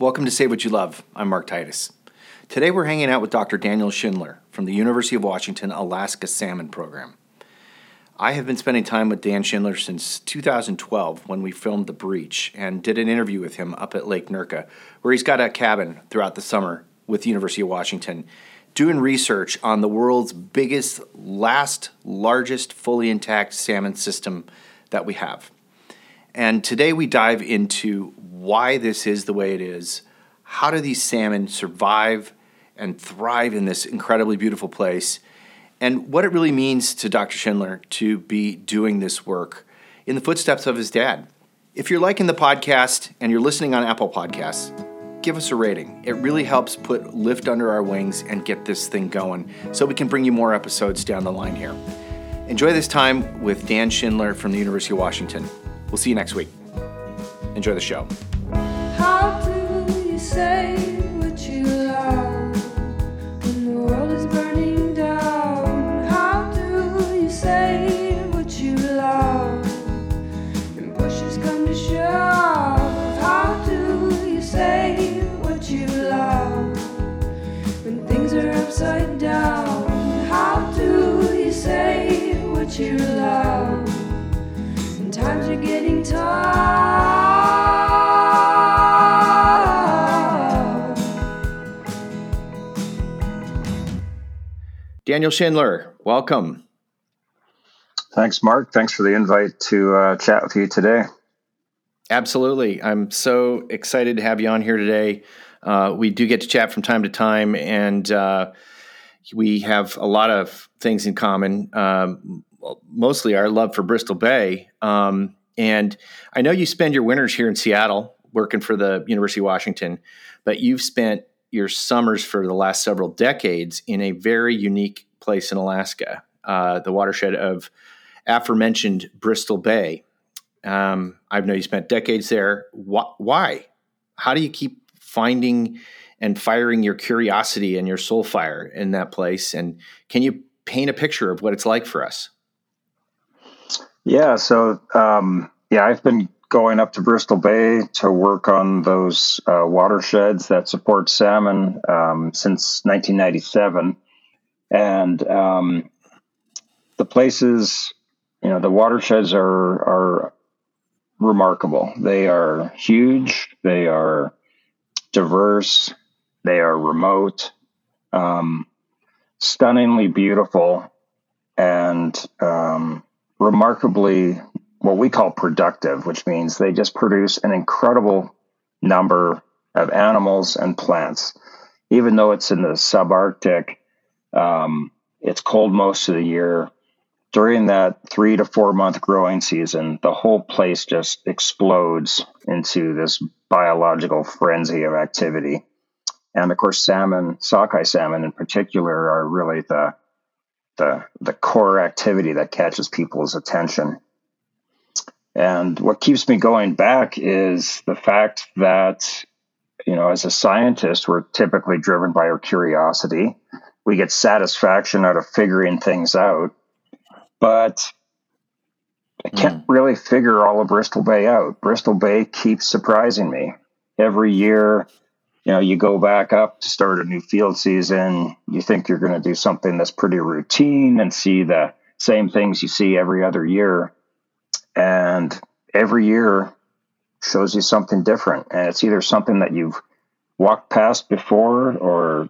Welcome to Save What You Love. I'm Mark Titus. Today we're hanging out with Dr. Daniel Schindler from the University of Washington Alaska Salmon Program. I have been spending time with Dan Schindler since 2012 when we filmed The Breach and did an interview with him up at Lake Nerka, where he's got a cabin throughout the summer with the University of Washington doing research on the world's biggest, last, largest fully intact salmon system that we have. And today we dive into why this is the way it is. How do these salmon survive and thrive in this incredibly beautiful place? And what it really means to Dr. Schindler to be doing this work in the footsteps of his dad. If you're liking the podcast and you're listening on Apple Podcasts, give us a rating. It really helps put lift under our wings and get this thing going so we can bring you more episodes down the line here. Enjoy this time with Dan Schindler from the University of Washington. We'll see you next week. Enjoy the show. How when times are getting tough? Daniel Schindler, welcome. Thanks, Mark. Thanks for the invite to uh, chat with you today. Absolutely. I'm so excited to have you on here today. Uh, we do get to chat from time to time, and uh, we have a lot of things in common. Um, mostly our love for Bristol Bay. Um, and I know you spend your winters here in Seattle working for the University of Washington, but you've spent your summers for the last several decades in a very unique place in Alaska, uh, the watershed of aforementioned Bristol Bay. Um, I know you spent decades there. Wh- why? How do you keep finding and firing your curiosity and your soul fire in that place? And can you paint a picture of what it's like for us? Yeah, so um, yeah, I've been going up to Bristol Bay to work on those uh, watersheds that support salmon um, since 1997, and um, the places, you know, the watersheds are are remarkable. They are huge. They are diverse. They are remote, um, stunningly beautiful, and um, remarkably what we call productive, which means they just produce an incredible number of animals and plants. Even though it's in the subarctic, um, it's cold most of the year. During that three to four month growing season, the whole place just explodes into this biological frenzy of activity. And of course, salmon, sockeye salmon in particular, are really the the the core activity that catches people's attention. And what keeps me going back is the fact that, you know, as a scientist, we're typically driven by our curiosity. We get satisfaction out of figuring things out, but I hmm. can't really figure all of Bristol Bay out. Bristol Bay keeps surprising me every year you know, you go back up to start a new field season, you think you're going to do something that's pretty routine and see the same things you see every other year. And every year shows you something different. And it's either something that you've walked past before or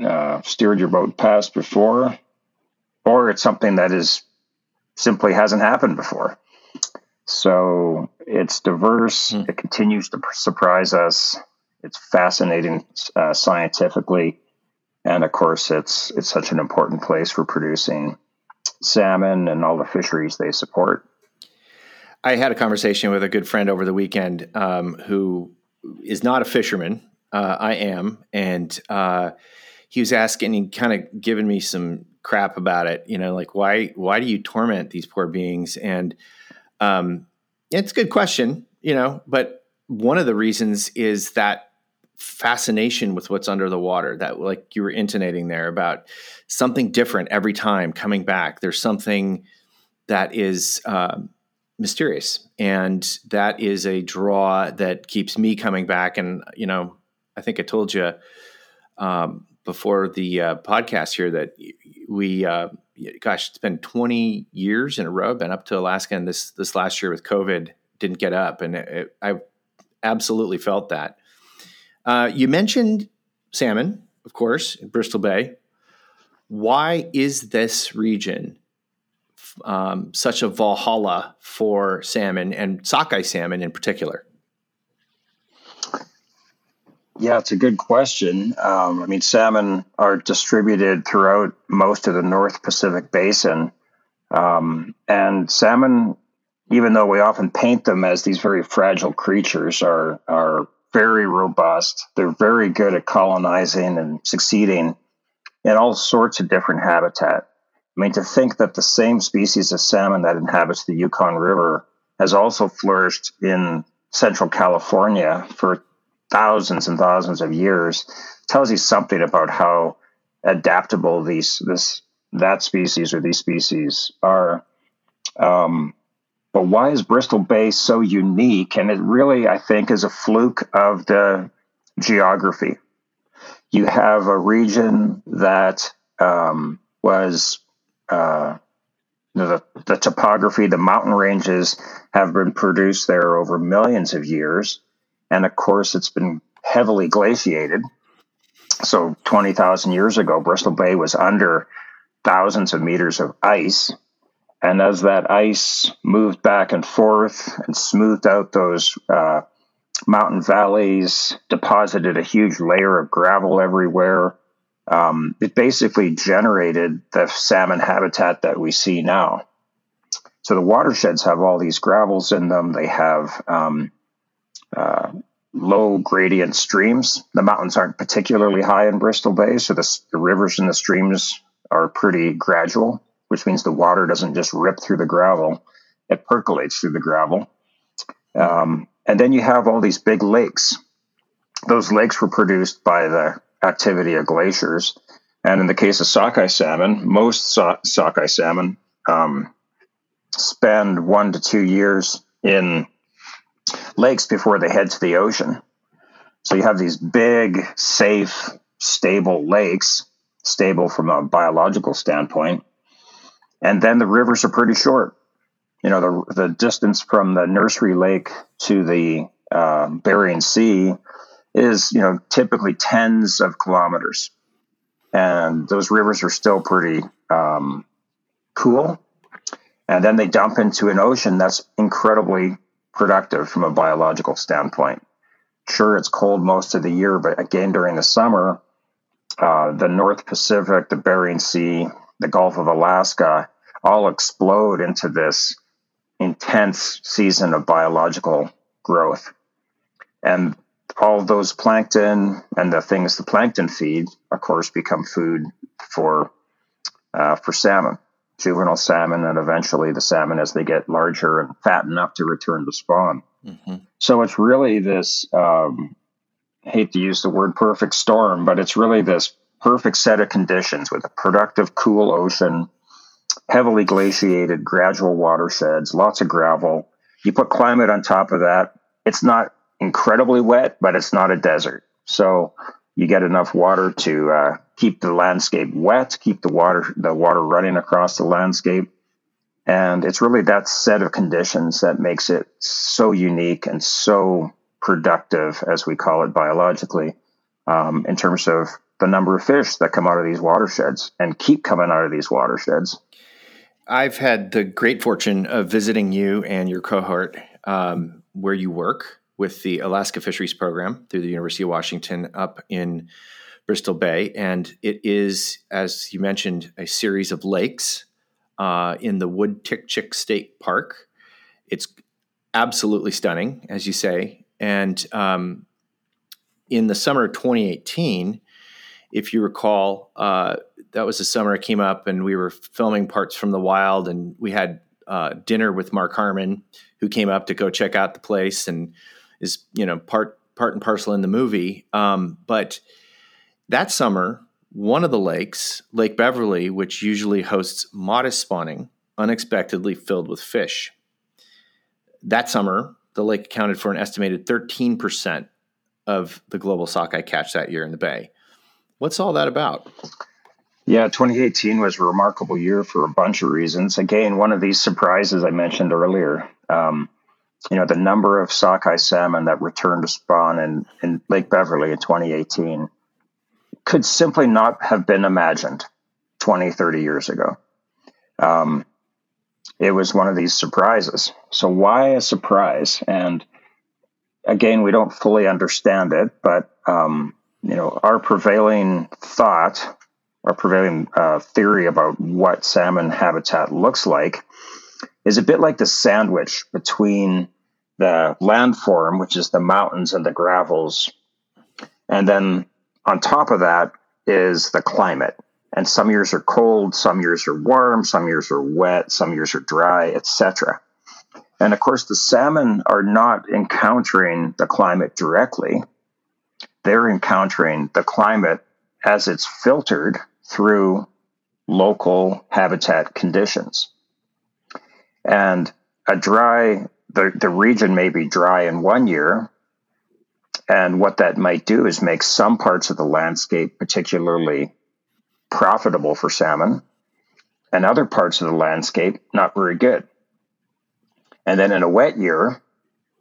uh, steered your boat past before, or it's something that is simply hasn't happened before. So it's diverse. Hmm. It continues to surprise us. It's fascinating uh, scientifically, and of course, it's it's such an important place for producing salmon and all the fisheries they support. I had a conversation with a good friend over the weekend um, who is not a fisherman. Uh, I am, and uh, he was asking, he kind of giving me some crap about it. You know, like why why do you torment these poor beings? And um, it's a good question, you know, but one of the reasons is that fascination with what's under the water that like you were intonating there about something different every time coming back there's something that is um, mysterious, and that is a draw that keeps me coming back. And you know, I think I told you um, before the uh, podcast here that we, uh, gosh, it's been 20 years in a row. Been up to Alaska, and this this last year with COVID didn't get up, and it, it, I absolutely felt that. Uh, you mentioned salmon, of course, in Bristol Bay. Why is this region um, such a valhalla for salmon and sockeye salmon in particular? Yeah, it's a good question. Um, I mean, salmon are distributed throughout most of the North Pacific Basin. Um, and salmon, even though we often paint them as these very fragile creatures, are, are very robust. They're very good at colonizing and succeeding in all sorts of different habitat. I mean, to think that the same species of salmon that inhabits the Yukon River has also flourished in Central California for thousands and thousands of years tells you something about how adaptable these this that species or these species are. Um, but why is Bristol Bay so unique? And it really, I think, is a fluke of the geography. You have a region that um, was uh, the, the topography, the mountain ranges have been produced there over millions of years. And of course, it's been heavily glaciated. So 20,000 years ago, Bristol Bay was under thousands of meters of ice. And as that ice moved back and forth and smoothed out those uh, mountain valleys, deposited a huge layer of gravel everywhere, um, it basically generated the salmon habitat that we see now. So the watersheds have all these gravels in them. They have um, uh, low gradient streams. The mountains aren't particularly high in Bristol Bay, so the, the rivers and the streams are pretty gradual, which means the water doesn't just rip through the gravel; it percolates through the gravel. Um, and then you have all these big lakes. Those lakes were produced by the activity of glaciers. And in the case of sockeye salmon, most so- sockeye salmon um, spend one to two years in lakes before they head to the ocean. So you have these big, safe, stable lakes, stable from a biological standpoint. And then the rivers are pretty short. You know, the, the distance from the nursery lake to the uh, Bering Sea is you know typically tens of kilometers, and those rivers are still pretty um, cool. And then they dump into an ocean that's incredibly productive from a biological standpoint. Sure, it's cold most of the year, but again during the summer, uh, the North Pacific, the Bering Sea, the Gulf of Alaska all explode into this intense season of biological growth. And all those plankton and the things the plankton feed, of course, become food for uh, for salmon, juvenile salmon, and eventually the salmon as they get larger and fat enough to return to spawn. Mm-hmm. So it's really this. Um, hate to use the word perfect storm, but it's really this perfect set of conditions with a productive, cool ocean, heavily glaciated, gradual watersheds, lots of gravel. You put climate on top of that, it's not incredibly wet, but it's not a desert. So you get enough water to uh, keep the landscape wet, keep the water the water running across the landscape, and it's really that set of conditions that makes it so unique and so productive, as we call it biologically, um, in terms of the number of fish that come out of these watersheds and keep coming out of these watersheds. I've had the great fortune of visiting you and your cohort um, where you work with the Alaska Fisheries Program through the University of Washington up in Bristol Bay. And it is, as you mentioned, a series of lakes uh, in the Wood-Tikchik State Park. It's absolutely stunning, as you say. And um, in the summer of 2018, if you recall, uh, that was the summer I came up, and we were filming parts from the wild, and we had uh, dinner with Mark Harmon, who came up to go check out the place, and is you know part part and parcel in the movie. Um, but that summer, one of the lakes, Lake Beverly, which usually hosts modest spawning, unexpectedly filled with fish. that summer, the lake accounted for an estimated 13% of the global sockeye catch that year in the bay. What's all that about? Yeah, 2018 was a remarkable year for a bunch of reasons. Again, one of these surprises I mentioned earlier. Um, you know, the number of sockeye salmon that returned to spawn in, in Lake Beverly in 2018 could simply not have been imagined 20, 30 years ago. Um, it was one of these surprises. So, why a surprise? And again, we don't fully understand it, but um, you know, our prevailing thought, our prevailing uh, theory about what salmon habitat looks like, is a bit like the sandwich between the landform, which is the mountains and the gravels, and then on top of that is the climate. And some years are cold, some years are warm, some years are wet, some years are dry, etc. And of course, the salmon are not encountering the climate directly. They're encountering the climate as it's filtered through local habitat conditions. And a dry, the, the region may be dry in one year. And what that might do is make some parts of the landscape particularly profitable for salmon, and other parts of the landscape not very good. And then in a wet year,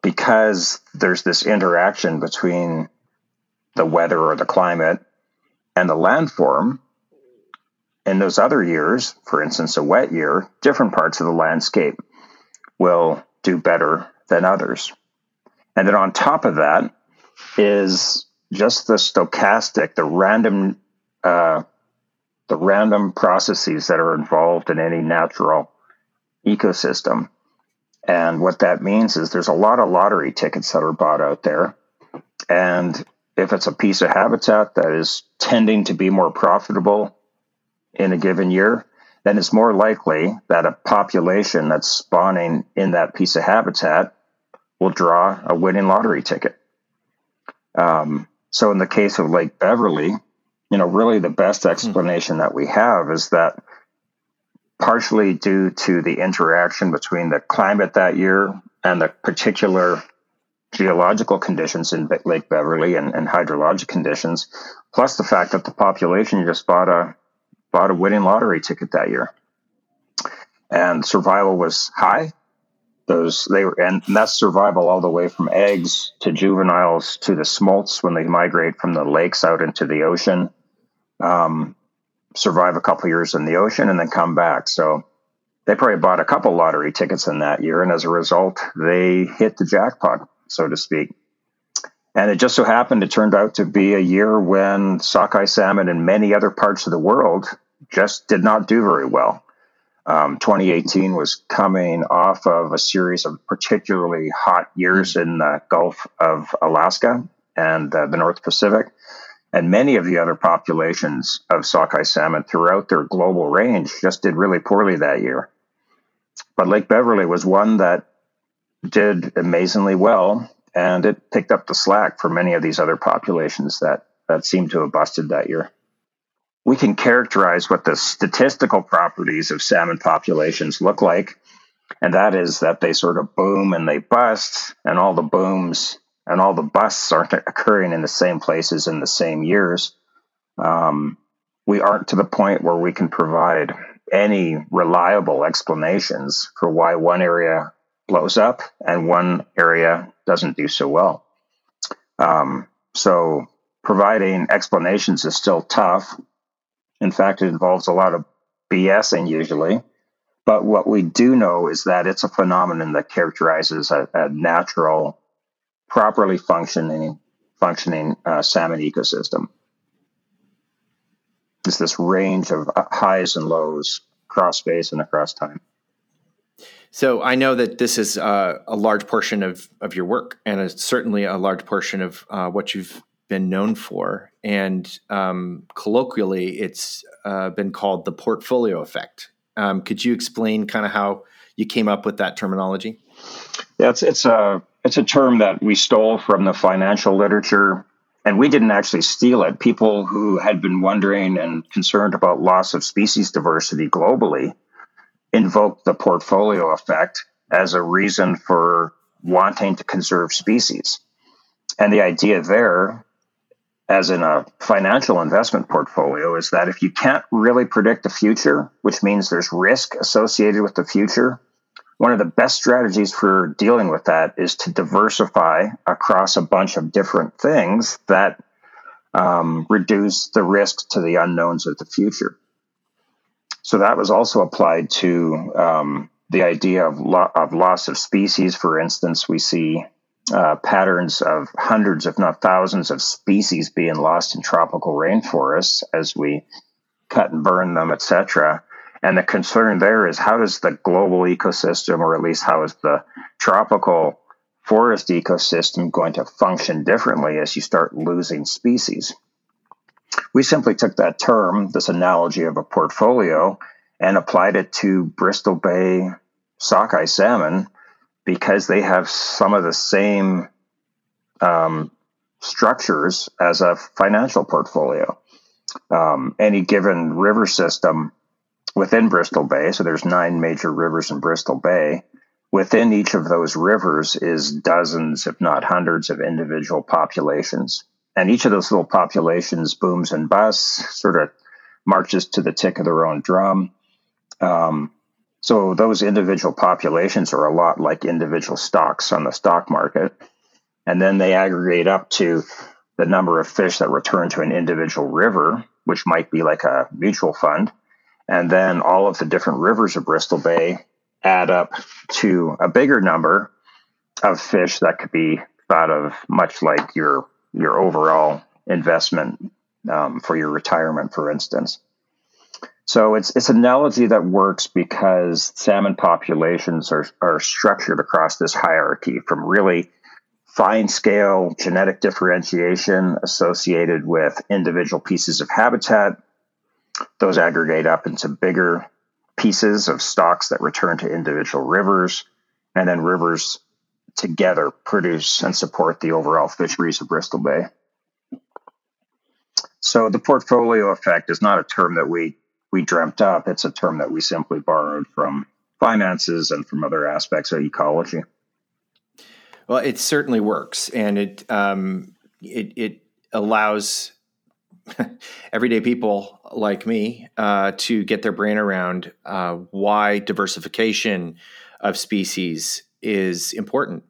because there's this interaction between the weather or the climate and the landform, in those other years, for instance, a wet year, different parts of the landscape will do better than others. And then on top of that is just the stochastic, the random, uh, the random processes that are involved in any natural ecosystem. And what that means is there's a lot of lottery tickets that are bought out there. And if it's a piece of habitat that is tending to be more profitable in a given year, then it's more likely that a population that's spawning in that piece of habitat will draw a winning lottery ticket. Um, so, in the case of Lake Beverly, you know, really the best explanation that we have is that partially due to the interaction between the climate that year and the particular geological conditions in Lake Beverly and, and hydrologic conditions, plus the fact that the population just bought a bought a winning lottery ticket that year, and survival was high. Those they were, and that's survival all the way from eggs to juveniles to the smolts when they migrate from the lakes out into the ocean. Um, survive a couple years in the ocean and then come back. So they probably bought a couple lottery tickets in that year, and as a result, they hit the jackpot, so to speak. And it just so happened it turned out to be a year when sockeye salmon in many other parts of the world just did not do very well. Um, 2018 was coming off of a series of particularly hot years in the Gulf of Alaska and uh, the North Pacific. And many of the other populations of sockeye salmon throughout their global range just did really poorly that year. But Lake Beverly was one that did amazingly well and it picked up the slack for many of these other populations that that seemed to have busted that year. We can characterize what the statistical properties of salmon populations look like, and that is that they sort of boom and they bust, and all the booms and all the busts aren't occurring in the same places in the same years. Um, we aren't to the point where we can provide any reliable explanations for why one area blows up and one area doesn't do so well. Um, so providing explanations is still tough. In fact, it involves a lot of BSing usually. But what we do know is that it's a phenomenon that characterizes a, a natural, properly functioning functioning uh, salmon ecosystem. It's this range of highs and lows across space and across time. So I know that this is uh, a large portion of, of your work, and it's certainly a large portion of uh, what you've been known for. And um, colloquially, it's uh, been called the portfolio effect. Um, could you explain kind of how you came up with that terminology? Yeah, it's it's a it's a term that we stole from the financial literature, and we didn't actually steal it. People who had been wondering and concerned about loss of species diversity globally invoked the portfolio effect as a reason for wanting to conserve species. And the idea there, as in a financial investment portfolio, is that if you can't really predict the future, which means there's risk associated with the future, one of the best strategies for dealing with that is to diversify across a bunch of different things that um, reduce the risk to the unknowns of the future. So that was also applied to um, the idea of, lo- of loss of species. For instance, we see uh, patterns of hundreds, if not thousands, of species being lost in tropical rainforests as we cut and burn them, etc. And the concern there is how does the global ecosystem, or at least how is the tropical forest ecosystem going to function differently as you start losing species? We simply took that term, this analogy of a portfolio, and applied it to Bristol Bay sockeye salmon because they have some of the same um, structures as a financial portfolio. Um, any given river system within Bristol Bay, so there's nine major rivers in Bristol Bay. Within each of those rivers is dozens, if not hundreds, of individual populations. And each of those little populations booms and busts, sort of marches to the tick of their own drum. Um, so those individual populations are a lot like individual stocks on the stock market. And then they aggregate up to the number of fish that return to an individual river, which might be like a mutual fund. And then all of the different rivers of Bristol Bay add up to a bigger number of fish that could be thought of much like your your overall investment um, for your retirement, for instance. So it's it's an analogy that works because salmon populations are are structured across this hierarchy from really fine scale genetic differentiation associated with individual pieces of habitat. Those aggregate up into bigger pieces of stocks that return to individual rivers, and then rivers together produce and support the overall fisheries of Bristol Bay. So the portfolio effect is not a term that we we dreamt up. It's a term that we simply borrowed from finances and from other aspects of ecology. Well, it certainly works, and it um, it, it allows everyday people like me uh, to get their brain around uh, why diversification of species is important.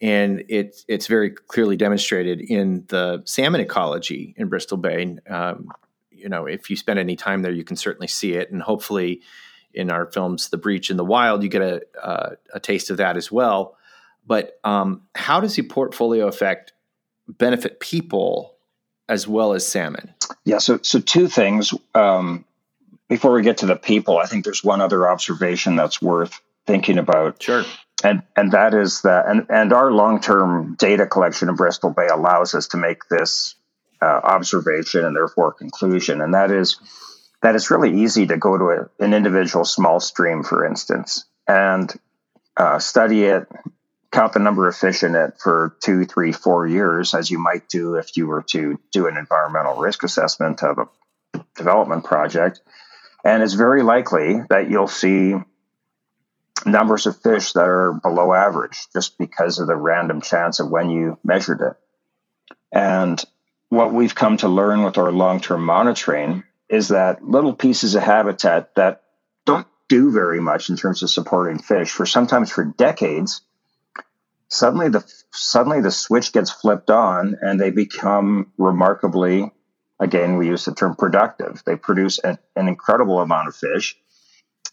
And it, it's very clearly demonstrated in the salmon ecology in Bristol Bay. Um, you know, if you spend any time there, you can certainly see it. And hopefully, in our films, The Breach in the Wild, you get a, uh, a taste of that as well. But um, how does the portfolio effect benefit people as well as salmon? Yeah, so so two things. Um, before we get to the people, I think there's one other observation that's worth thinking about. Sure. And and that is that and, and our long term data collection in Bristol Bay allows us to make this uh, observation and therefore conclusion, and that is that it's really easy to go to a, an individual small stream, for instance, and uh, study it, count the number of fish in it for two, three, four years, as you might do if you were to do an environmental risk assessment of a development project. And it's very likely that you'll see numbers of fish that are below average just because of the random chance of when you measured it. And what we've come to learn with our long term monitoring is that little pieces of habitat that don't do very much in terms of supporting fish for sometimes for decades suddenly the suddenly the switch gets flipped on and they become remarkably again we use the term productive they produce an, an incredible amount of fish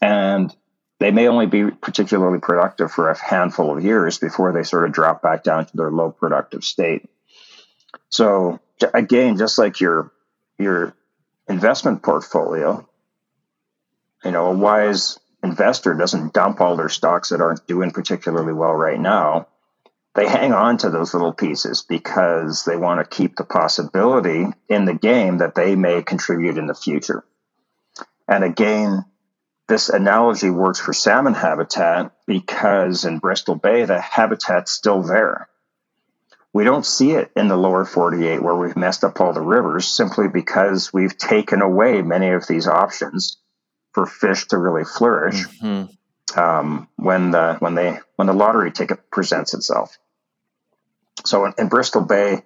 and they may only be particularly productive for a handful of years before they sort of drop back down to their low productive state so again, just like your your investment portfolio, you know, a wise investor doesn't dump all their stocks that aren't doing particularly well right now. They hang on to those little pieces because they want to keep the possibility in the game that they may contribute in the future. And again, this analogy works for salmon habitat because in Bristol Bay, the habitat's still there. We don't see it in the lower 48 where we've messed up all the rivers simply because we've taken away many of these options for fish to really flourish. Mm-hmm. um, when the when they when the lottery ticket presents itself. So in, in Bristol Bay,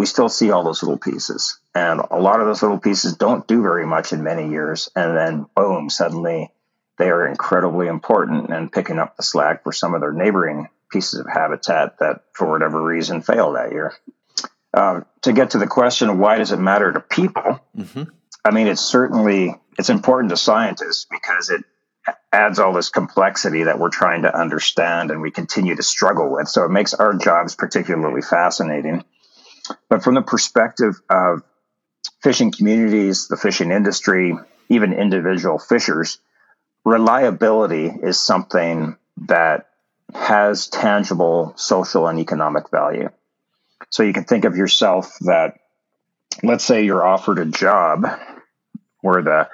we still see all those little pieces, and a lot of those little pieces don't do very much in many years, and then boom, suddenly they are incredibly important and picking up the slack for some of their neighboring pieces of habitat that, for whatever reason, failed that year. Uh, to get to the question why does it matter to people, mm-hmm. I mean, it's certainly it's important to scientists because it adds all this complexity that we're trying to understand and we continue to struggle with. So it makes our jobs particularly fascinating. But from the perspective of fishing communities, the fishing industry, even individual fishers, reliability is something that has tangible social and economic value. So you can think of yourself that, let's say you're offered a job where the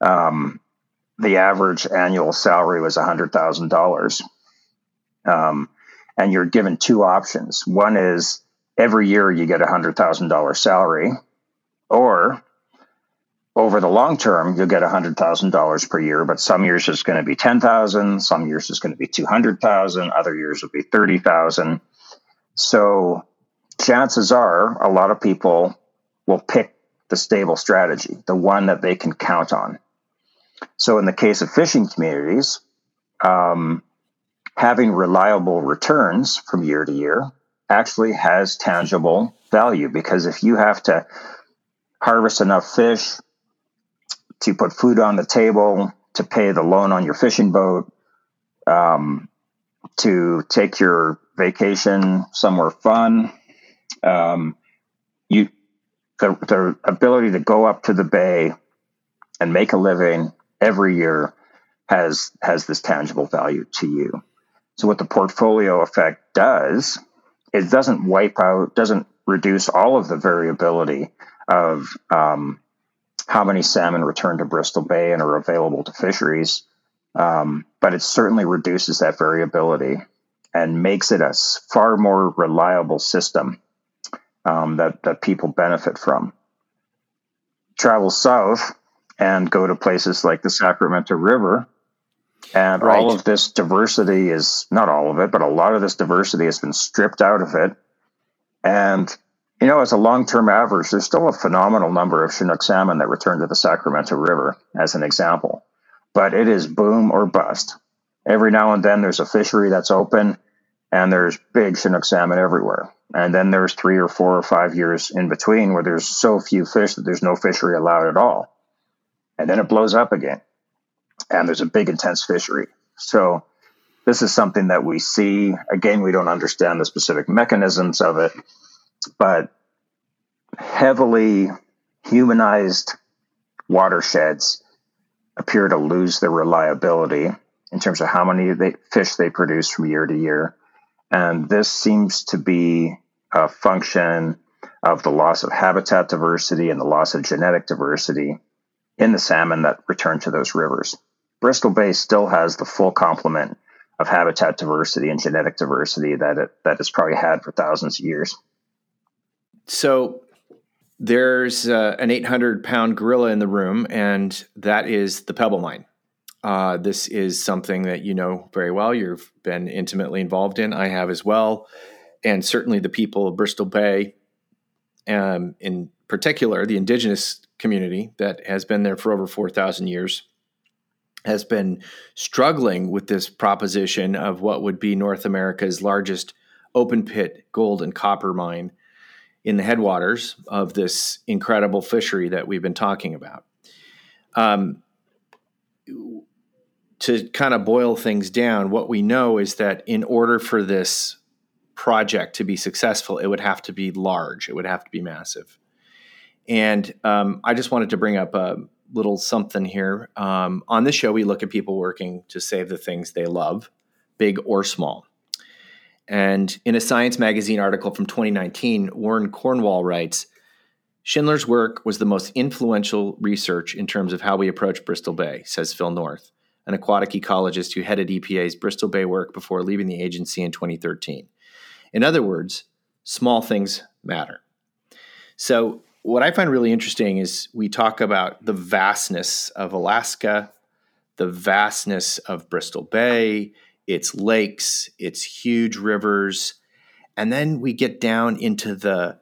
um, the average annual salary was $100,000. Um, and you're given two options. One is every year you get a $100,000 salary, or over the long term, you'll get $100,000 per year, but some years it's going to be 10,000, some years it's going to be 200,000, other years will be 30,000. So chances are a lot of people will pick the stable strategy, the one that they can count on. So, in the case of fishing communities, um, having reliable returns from year to year actually has tangible value because if you have to harvest enough fish to put food on the table, to pay the loan on your fishing boat, um, to take your vacation somewhere fun, um, you the, the ability to go up to the bay and make a living every year has has this tangible value to you. So what the portfolio effect does, it doesn't wipe out, doesn't reduce all of the variability of um, how many salmon return to Bristol Bay and are available to fisheries, um, but it certainly reduces that variability and makes it a far more reliable system um, that that people benefit from. Travel south and go to places like the Sacramento River. And right. all of this diversity is not all of it, but a lot of this diversity has been stripped out of it. And, you know, as a long term average, there's still a phenomenal number of Chinook salmon that return to the Sacramento River, as an example. But it is boom or bust. Every now and then there's a fishery that's open and there's big Chinook salmon everywhere. And then there's three or four or five years in between where there's so few fish that there's no fishery allowed at all and then it blows up again. And there's a big, intense fishery. So, this is something that we see. Again, we don't understand the specific mechanisms of it, but heavily humanized watersheds appear to lose their reliability in terms of how many they, fish they produce from year to year. And this seems to be a function of the loss of habitat diversity and the loss of genetic diversity in the salmon that return to those rivers. Bristol Bay still has the full complement of habitat diversity and genetic diversity that it that it's probably had for thousands of years. So there's uh, an 800 pound gorilla in the room, and that is the Pebble Mine. Uh, this is something that you know very well. You've been intimately involved in. I have as well, and certainly the people of Bristol Bay, um, in particular, the indigenous community that has been there for over 4,000 years has been struggling with this proposition of what would be North America's largest open pit gold and copper mine in the headwaters of this incredible fishery that we've been talking about. Um, to kind of boil things down, what we know is that in order for this project to be successful, it would have to be large, it would have to be massive. And um, I just wanted to bring up a little something here. Um, on this show, we look at people working to save the things they love, big or small. And in a Science magazine article from 2019, Warren Cornwall writes Schindler's work was the most influential research in terms of how we approach Bristol Bay, says Phil North, an aquatic ecologist who headed EPA's Bristol Bay work before leaving the agency in 2013. In other words, small things matter. So what I find really interesting is we talk about the vastness of Alaska, the vastness of Bristol Bay, its lakes, its huge rivers, and then we get down into the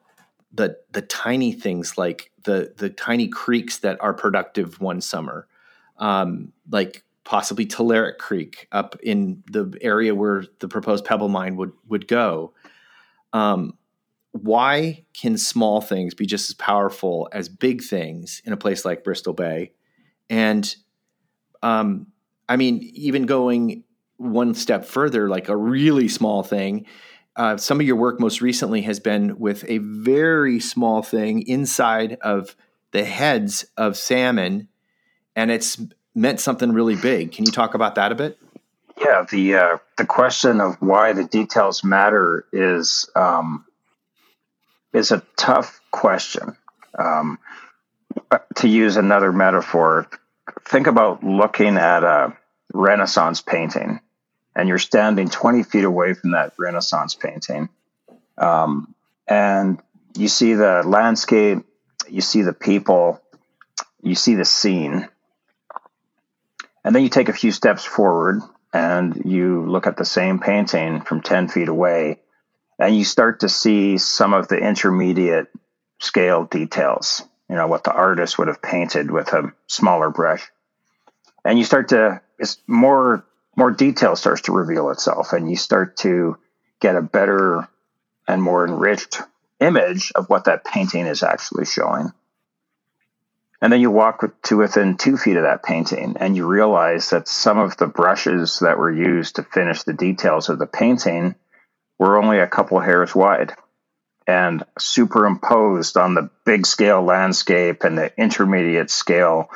the the tiny things like the the tiny creeks that are productive one summer, um, like possibly Talarik Creek up in the area where the proposed pebble mine would would go. Um, why can small things be just as powerful as big things in a place like Bristol Bay? And um, I mean, even going one step further, like a really small thing. Uh, some of your work most recently has been with a very small thing inside of the heads of salmon, and it's meant something really big. Can you talk about that a bit? Yeah, the uh, the question of why the details matter is um, is a tough question. Um, to use another metaphor, think about looking at a Renaissance painting, and you're standing 20 feet away from that Renaissance painting, um, and you see the landscape, you see the people, you see the scene, and then you take a few steps forward and you look at the same painting from 10 feet away and you start to see some of the intermediate scale details, you know, what the artist would have painted with a smaller brush. And you start to, it's more, more detail starts to reveal itself and you start to get a better and more enriched image of what that painting is actually showing. And then you walk to within two feet of that painting and you realize that some of the brushes that were used to finish the details of the painting were only a couple hairs wide and superimposed on the big scale landscape and the intermediate scale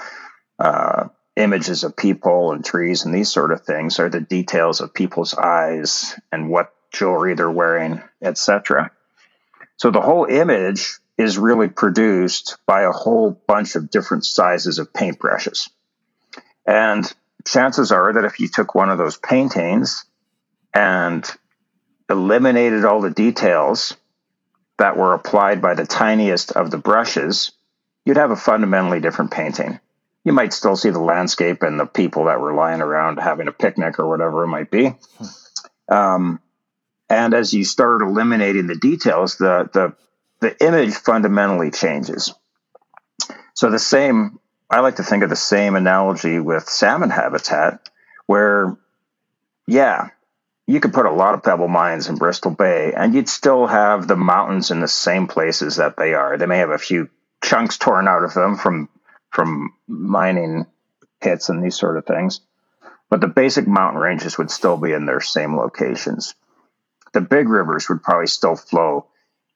uh, images of people and trees and these sort of things are the details of people's eyes and what jewelry they're wearing, etc. So the whole image is really produced by a whole bunch of different sizes of paintbrushes. And chances are that if you took one of those paintings and eliminated all the details that were applied by the tiniest of the brushes, you'd have a fundamentally different painting. You might still see the landscape and the people that were lying around having a picnic or whatever it might be. Um, and as you start eliminating the details, the, the the image fundamentally changes. So the same, I like to think of the same analogy with salmon habitat, where, yeah, you could put a lot of pebble mines in Bristol Bay, and you'd still have the mountains in the same places that they are. They may have a few chunks torn out of them from from mining pits and these sort of things, but the basic mountain ranges would still be in their same locations. The big rivers would probably still flow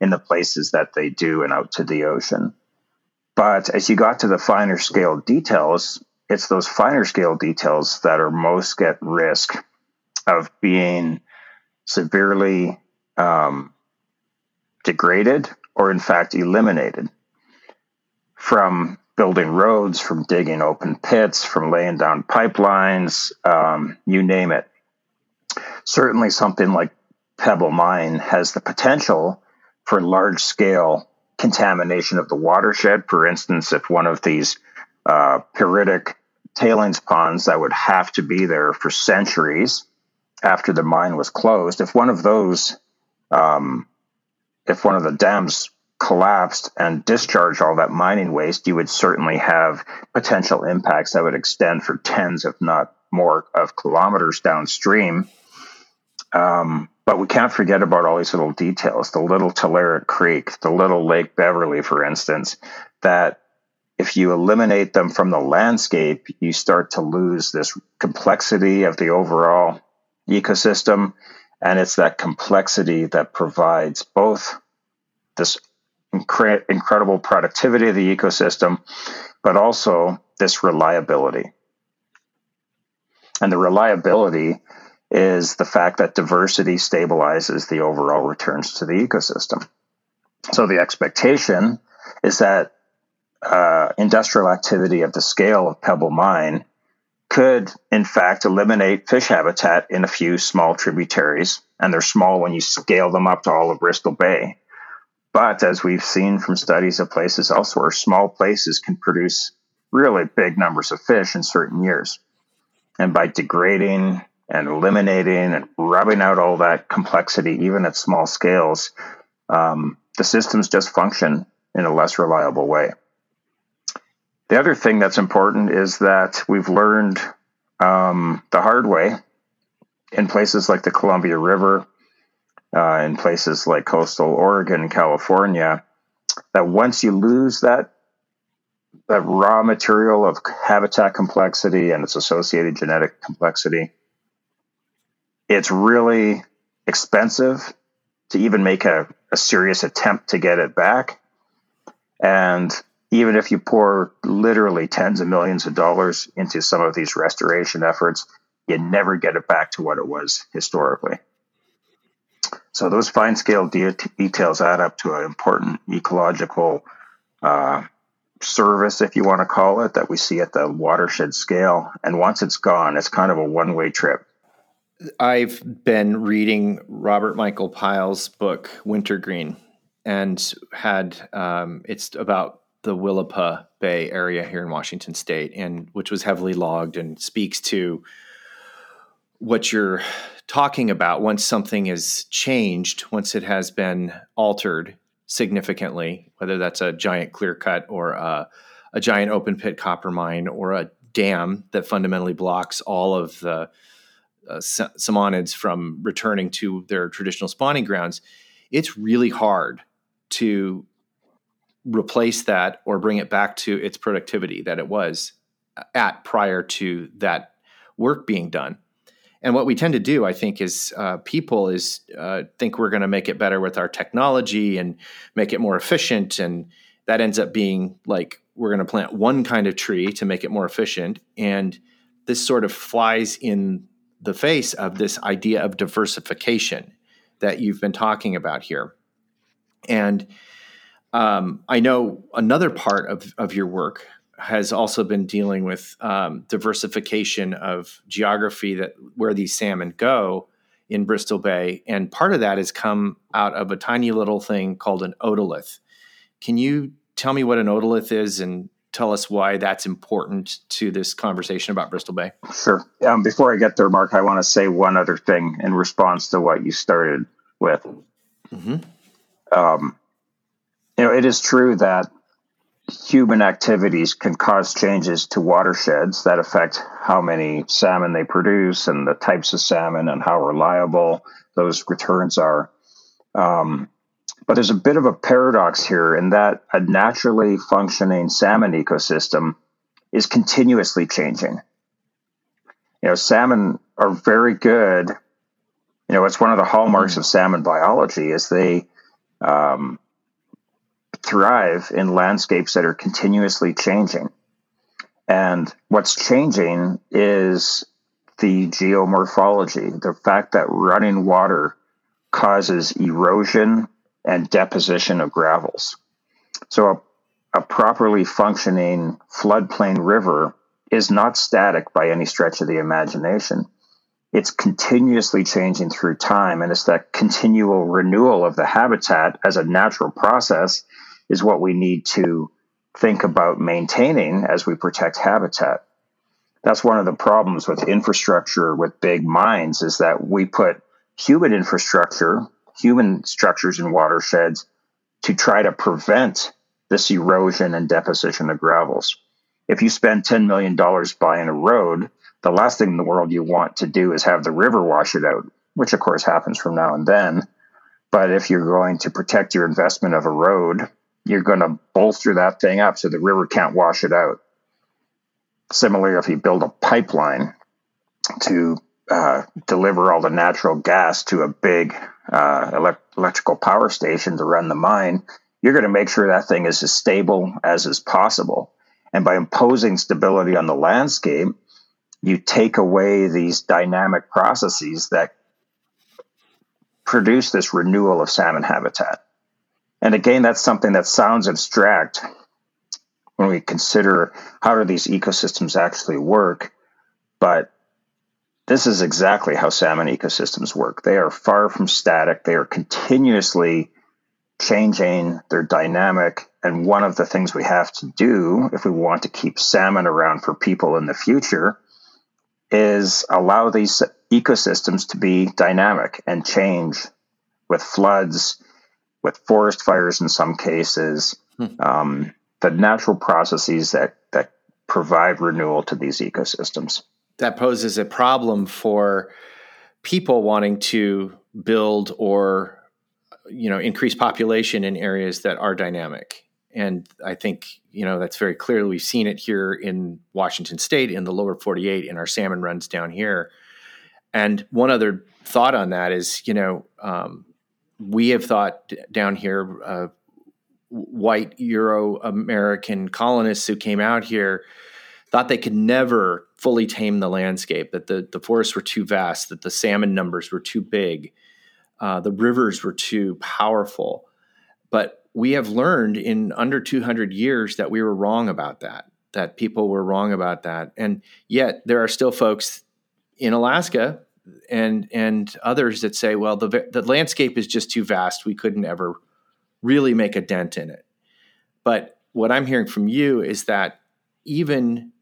in the places that they do and out to the ocean. But as you got to the finer scale details, it's those finer scale details that are most at risk of being severely um, degraded or, in fact, eliminated from building roads, from digging open pits, from laying down pipelines, um, you name it. Certainly, something like Pebble Mine has the potential for large scale contamination of the watershed. For instance, if one of these uh, pyritic tailings ponds that would have to be there for centuries after the mine was closed, if one of those, um, if one of the dams collapsed and discharged all that mining waste, you would certainly have potential impacts that would extend for tens, if not more, of kilometers downstream. Um, but we can't forget about all these little details the little Talarik Creek, the little Lake Beverly, for instance, that if you eliminate them from the landscape, you start to lose this complexity of the overall ecosystem. And it's that complexity that provides both this incre- incredible productivity of the ecosystem, but also this reliability. And the reliability is the fact that diversity stabilizes the overall returns to the ecosystem. So the expectation is that uh, industrial activity of the scale of Pebble Mine could, in fact, eliminate fish habitat in a few small tributaries, and they're small when you scale them up to all of Bristol Bay. But as we've seen from studies of places elsewhere, small places can produce really big numbers of fish in certain years. And by degrading and eliminating and rubbing out all that complexity, even at small scales, um, the systems just function in a less reliable way. The other thing that's important is that we've learned um, the hard way in places like the Columbia River, uh, in places like coastal Oregon, California, that once you lose that that raw material of habitat complexity and its associated genetic complexity, it's really expensive to even make a, a serious attempt to get it back. And even if you pour literally tens of millions of dollars into some of these restoration efforts, you never get it back to what it was historically. So those fine scale de- details add up to an important ecological uh, service, if you want to call it, that we see at the watershed scale. And once it's gone, it's kind of a one way trip. I've been reading Robert Michael Pyle's book Wintergreen, and had um, it's about the Willapa Bay area here in Washington State, and which was heavily logged and speaks to what you're talking about. Once something is changed, once it has been altered significantly, whether that's a giant clear cut or a, a giant open pit copper mine or a dam that fundamentally blocks all of the uh, salmonids from returning to their traditional spawning grounds, it's really hard to replace that or bring it back to its productivity that it was at prior to that work being done. And what we tend to do, I think, is uh, people is uh, think we're going to make it better with our technology and make it more efficient, and that ends up being like we're going to plant one kind of tree to make it more efficient, and this sort of flies in the face of this idea of diversification that you've been talking about here. And um, I know another part of, of your work has also been dealing with um, diversification of geography that where these salmon go in Bristol Bay, and part of that has come out of a tiny little thing called an otolith. Can you tell me what an otolith is and tell us why that's important to this conversation about Bristol Bay? Sure. Um, before I get there, Mark, I want to say one other thing in response to what you started with. Mm-hmm. Um, you know, it is true that human activities can cause changes to watersheds that affect how many salmon they produce and the types of salmon and how reliable those returns are. Um, but there's a bit of a paradox here in that a naturally functioning salmon ecosystem is continuously changing. You know, salmon are very good. You know, it's one of the hallmarks mm-hmm. of salmon biology is they um, thrive in landscapes that are continuously changing. And what's changing is the geomorphology, the fact that running water causes erosion and deposition of gravels. So a, a properly functioning floodplain river is not static by any stretch of the imagination. It's continuously changing through time, and it's that continual renewal of the habitat as a natural process is what we need to think about maintaining as we protect habitat. That's one of the problems with infrastructure with big mines is that we put human infrastructure human structures and watersheds to try to prevent this erosion and deposition of gravels. If you spend $10 million buying a road, the last thing in the world you want to do is have the river wash it out, which of course happens from now and then. But if you're going to protect your investment of a road, you're going to bolster that thing up so the river can't wash it out. Similarly, if you build a pipeline to uh, deliver all the natural gas to a big uh, elect- electrical power station to run the mine, you're going to make sure that thing is as stable as is possible. And by imposing stability on the landscape, you take away these dynamic processes that produce this renewal of salmon habitat. And again, that's something that sounds abstract when we consider how do these ecosystems actually work. But this is exactly how salmon ecosystems work. They are far from static, they are continuously changing, they're dynamic. And one of the things we have to do if we want to keep salmon around for people in the future is allow these ecosystems to be dynamic and change with floods, with forest fires in some cases, hmm. um, the natural processes that, that provide renewal to these ecosystems. That poses a problem for people wanting to build or you know increase population in areas that are dynamic and i think you know that's very clear we've seen it here in washington state in the lower 48 in our salmon runs down here and one other thought on that is you know um, we have thought down here uh, white euro american colonists who came out here thought they could never fully tame the landscape, that the, the forests were too vast, that the salmon numbers were too big, uh, the rivers were too powerful. But we have learned in under 200 years that we were wrong about that, that people were wrong about that. And yet there are still folks in Alaska and and others that say, well, the, the landscape is just too vast. We couldn't ever really make a dent in it. But what I'm hearing from you is that even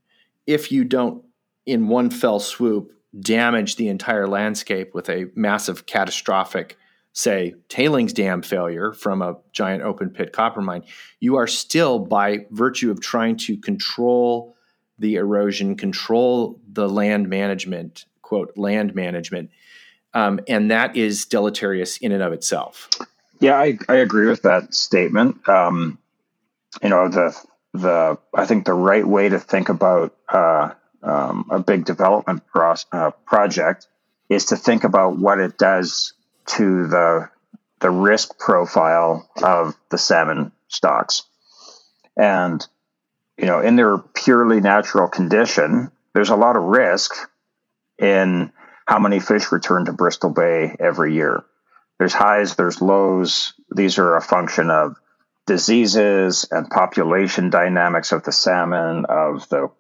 if you don't, in one fell swoop, damage the entire landscape with a massive catastrophic, say, tailings dam failure from a giant open pit copper mine, you are still, by virtue of trying to control the erosion, control the land management, quote, land management, um, and that is deleterious in and of itself. Yeah, I, I agree with that statement. Um, you know, the the I think the right way to think about uh, um, a big development pro- uh, project is to think about what it does to the the risk profile of the salmon stocks, and you know, in their purely natural condition, there's a lot of risk in how many fish return to Bristol Bay every year. There's highs, there's lows. These are a function of diseases and population dynamics of the salmon, of the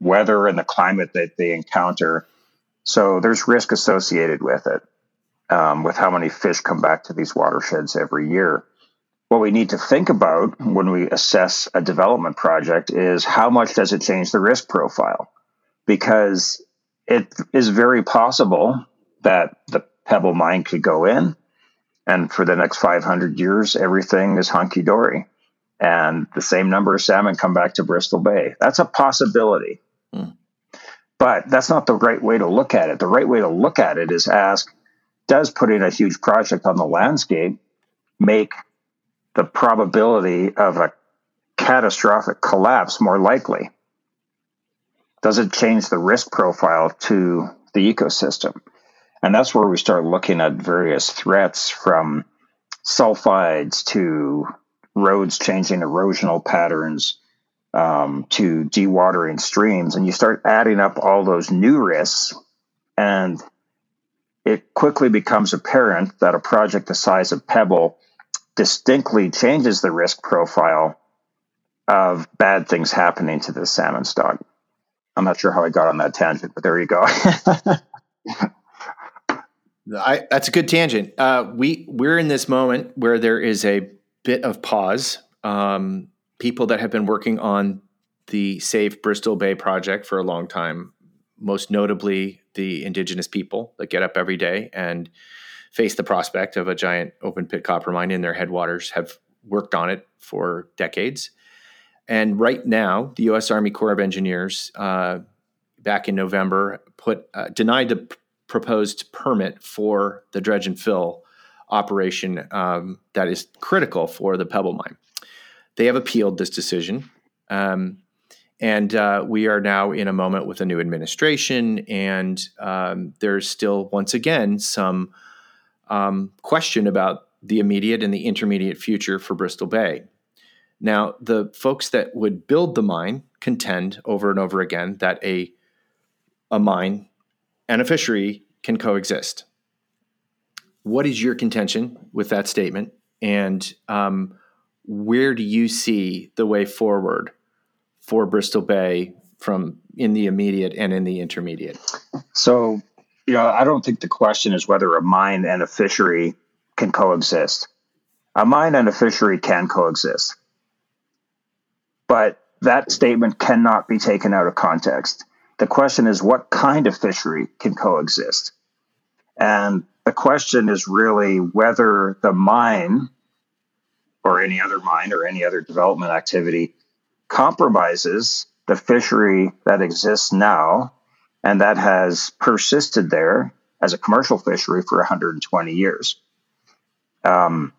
weather and the climate that they encounter. So there's risk associated with it, um, with how many fish come back to these watersheds every year. What we need to think about when we assess a development project is how much does it change the risk profile? Because it is very possible that the Pebble mine could go in and for the next 500 years, everything is hunky dory. And the same number of salmon come back to Bristol Bay. That's a possibility. Mm. But that's not the right way to look at it. The right way to look at it is ask Does putting a huge project on the landscape make the probability of a catastrophic collapse more likely? Does it change the risk profile to the ecosystem? And that's where we start looking at various threats from sulfides to roads changing erosional patterns um, to dewatering streams. And you start adding up all those new risks, and it quickly becomes apparent that a project the size of Pebble distinctly changes the risk profile of bad things happening to the salmon stock. I'm not sure how I got on that tangent, but there you go. I, that's a good tangent. Uh, we we're in this moment where there is a bit of pause. Um, people that have been working on the Save Bristol Bay project for a long time, most notably the indigenous people that get up every day and face the prospect of a giant open pit copper mine in their headwaters, have worked on it for decades. And right now, the U.S. Army Corps of Engineers, uh, back in November, put uh, denied the proposed permit for the dredge and fill operation um, that is critical for the Pebble mine. They have appealed this decision. Um, and uh, we are now in a moment with a new administration, and um, there's still, once again, some um, question about the immediate and the intermediate future for Bristol Bay. Now, the folks that would build the mine contend over and over again that a a mine and a fishery can coexist. What is your contention with that statement? And um, where do you see the way forward for Bristol Bay from in the immediate and in the intermediate? So, you know, I don't think the question is whether a mine and a fishery can coexist. A mine and a fishery can coexist. But that statement cannot be taken out of context The question is, what kind of fishery can coexist? And the question is really whether the mine or any other mine or any other development activity compromises the fishery that exists now and that has persisted there as a commercial fishery for 120 years. Um,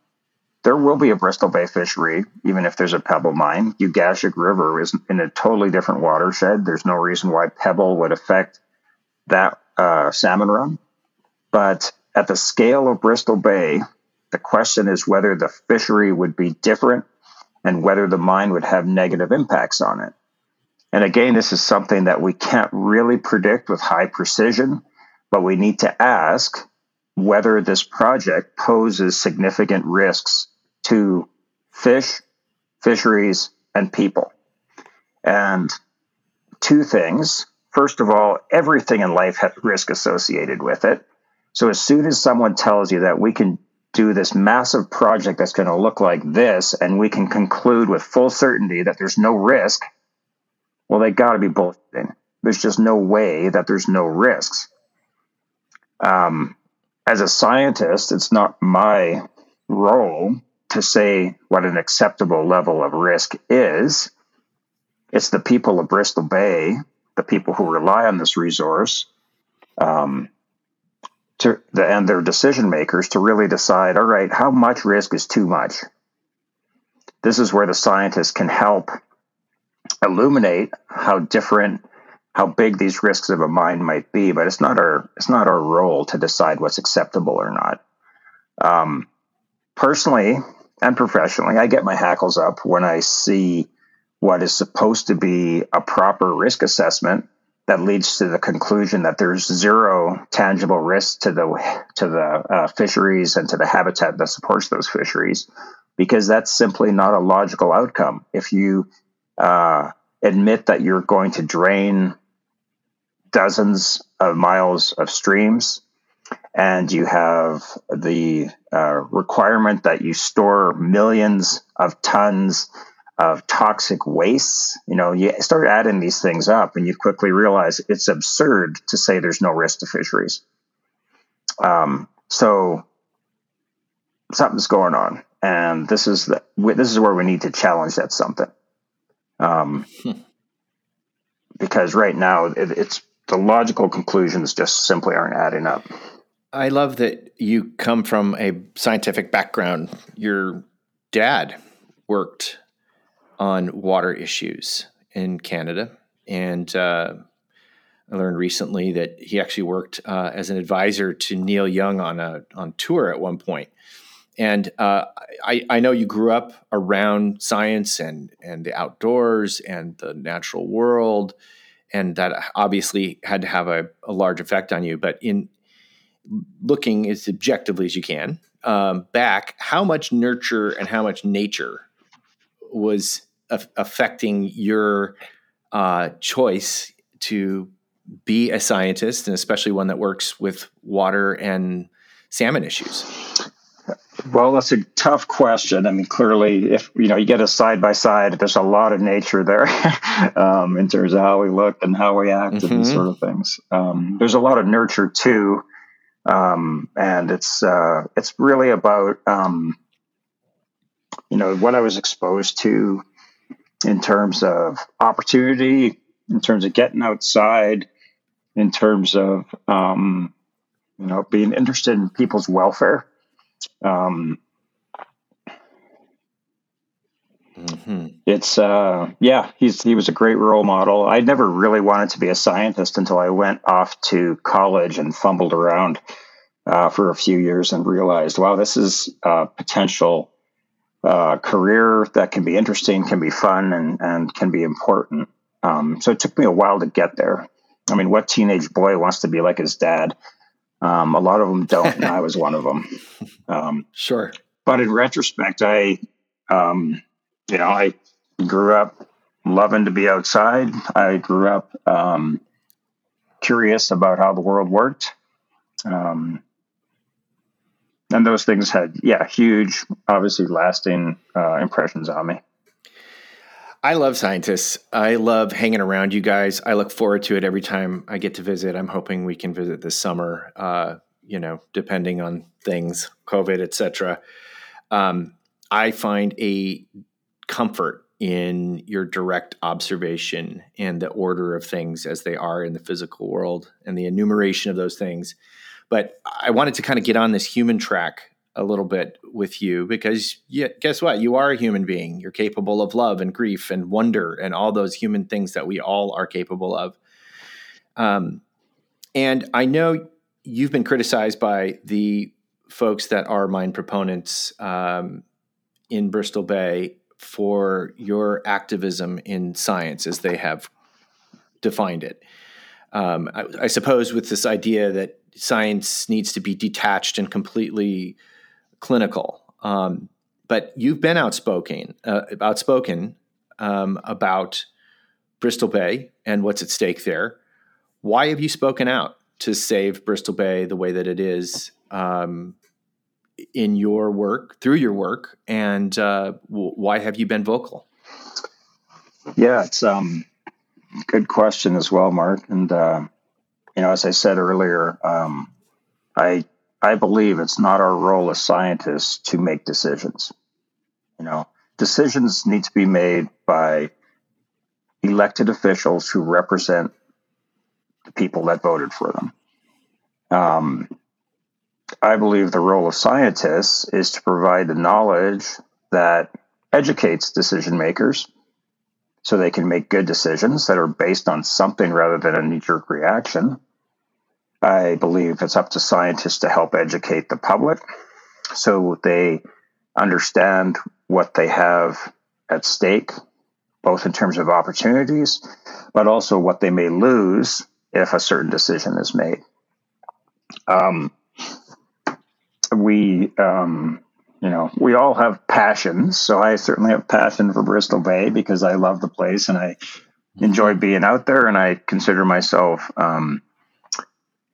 there will be a Bristol Bay fishery, even if there's a Pebble mine. Ugashik River is in a totally different watershed. There's no reason why Pebble would affect that uh, salmon run. But at the scale of Bristol Bay, the question is whether the fishery would be different and whether the mine would have negative impacts on it. And again, this is something that we can't really predict with high precision, but we need to ask whether this project poses significant risks to fish, fisheries, and people. And two things. First of all, everything in life has risk associated with it. So as soon as someone tells you that we can do this massive project that's going to look like this, and we can conclude with full certainty that there's no risk, well, they got to be bullshitting. There's just no way that there's no risks. Um, as a scientist, it's not my role to say what an acceptable level of risk is. It's the people of Bristol Bay, the people who rely on this resource, um, to the, and their decision makers to really decide. All right, how much risk is too much? This is where the scientists can help illuminate how different how big these risks of a mine might be but it's not our it's not our role to decide what's acceptable or not um, personally and professionally i get my hackles up when i see what is supposed to be a proper risk assessment that leads to the conclusion that there's zero tangible risk to the to the uh, fisheries and to the habitat that supports those fisheries because that's simply not a logical outcome. If you uh, admit that you're going to drain dozens of miles of streams and you have the uh, requirement that you store millions of tons of toxic wastes you know you start adding these things up and you quickly realize it's absurd to say there's no risk to fisheries um, so something's going on and this is the this is where we need to challenge that something um, hmm. because right now it, it's the logical conclusions just simply aren't adding up. I love that you come from a scientific background. Your dad worked on water issues in Canada, and uh, I learned recently that he actually worked uh, as an advisor to Neil Young on a on tour at one point. And uh, I, I know you grew up around science and and the outdoors and the natural world, and that obviously had to have a, a large effect on you. But in looking as objectively as you can um, back, how much nurture and how much nature was a- affecting your uh, choice to be a scientist, and especially one that works with water and salmon issues? Well, that's a tough question. I mean, clearly, if you know you get a side by side, there's a lot of nature there um, in terms of how we look and how we act mm-hmm. and these sort of things. Um, there's a lot of nurture too, um, and it's uh, it's really about um, you know what I was exposed to in terms of opportunity, in terms of getting outside, in terms of um, you know being interested in people's welfare. Um, mm-hmm. It's uh, yeah, he's he was a great role model. I never really wanted to be a scientist until I went off to college and fumbled around uh, for a few years and realized, wow, this is a potential uh, career that can be interesting, can be fun, and and can be important. Um, so it took me a while to get there. I mean, what teenage boy wants to be like his dad? Um, a lot of them don't, and I was one of them. Um, sure. But in retrospect, I, um, you know, I grew up loving to be outside. I grew up um, curious about how the world worked. Um, and those things had, yeah, huge, obviously lasting uh, impressions on me. I love scientists. I love hanging around you guys. I look forward to it every time I get to visit. I'm hoping we can visit this summer. Uh, you know, depending on things, COVID, etc. Um, I find a comfort in your direct observation and the order of things as they are in the physical world and the enumeration of those things. But I wanted to kind of get on this human track a little bit with you because guess what? You are a human being. You're capable of love and grief and wonder and all those human things that we all are capable of. Um, and I know you've been criticized by the folks that are mine proponents um, in Bristol Bay for your activism in science as they have defined it. Um, I, I, suppose with this idea that science needs to be detached and completely clinical. Um, but you've been outspoken, uh, outspoken um, about Bristol Bay and what's at stake there. Why have you spoken out to save Bristol Bay the way that it is um, in your work, through your work, and uh, w- why have you been vocal? Yeah, it's um, good question as well, Mark. And uh, you know, as I said earlier, um, I I believe it's not our role as scientists to make decisions. You know, decisions need to be made by elected officials who represent the people that voted for them. Um, I believe the role of scientists is to provide the knowledge that educates decision makers so they can make good decisions that are based on something rather than a knee jerk reaction. I believe it's up to scientists to help educate the public so they understand what they have at stake, both in terms of opportunities, but also what they may lose if a certain decision is made. Um, we, um, you know, we all have passions. So I certainly have passion for Bristol Bay because I love the place and I enjoy being out there. And I consider myself, um,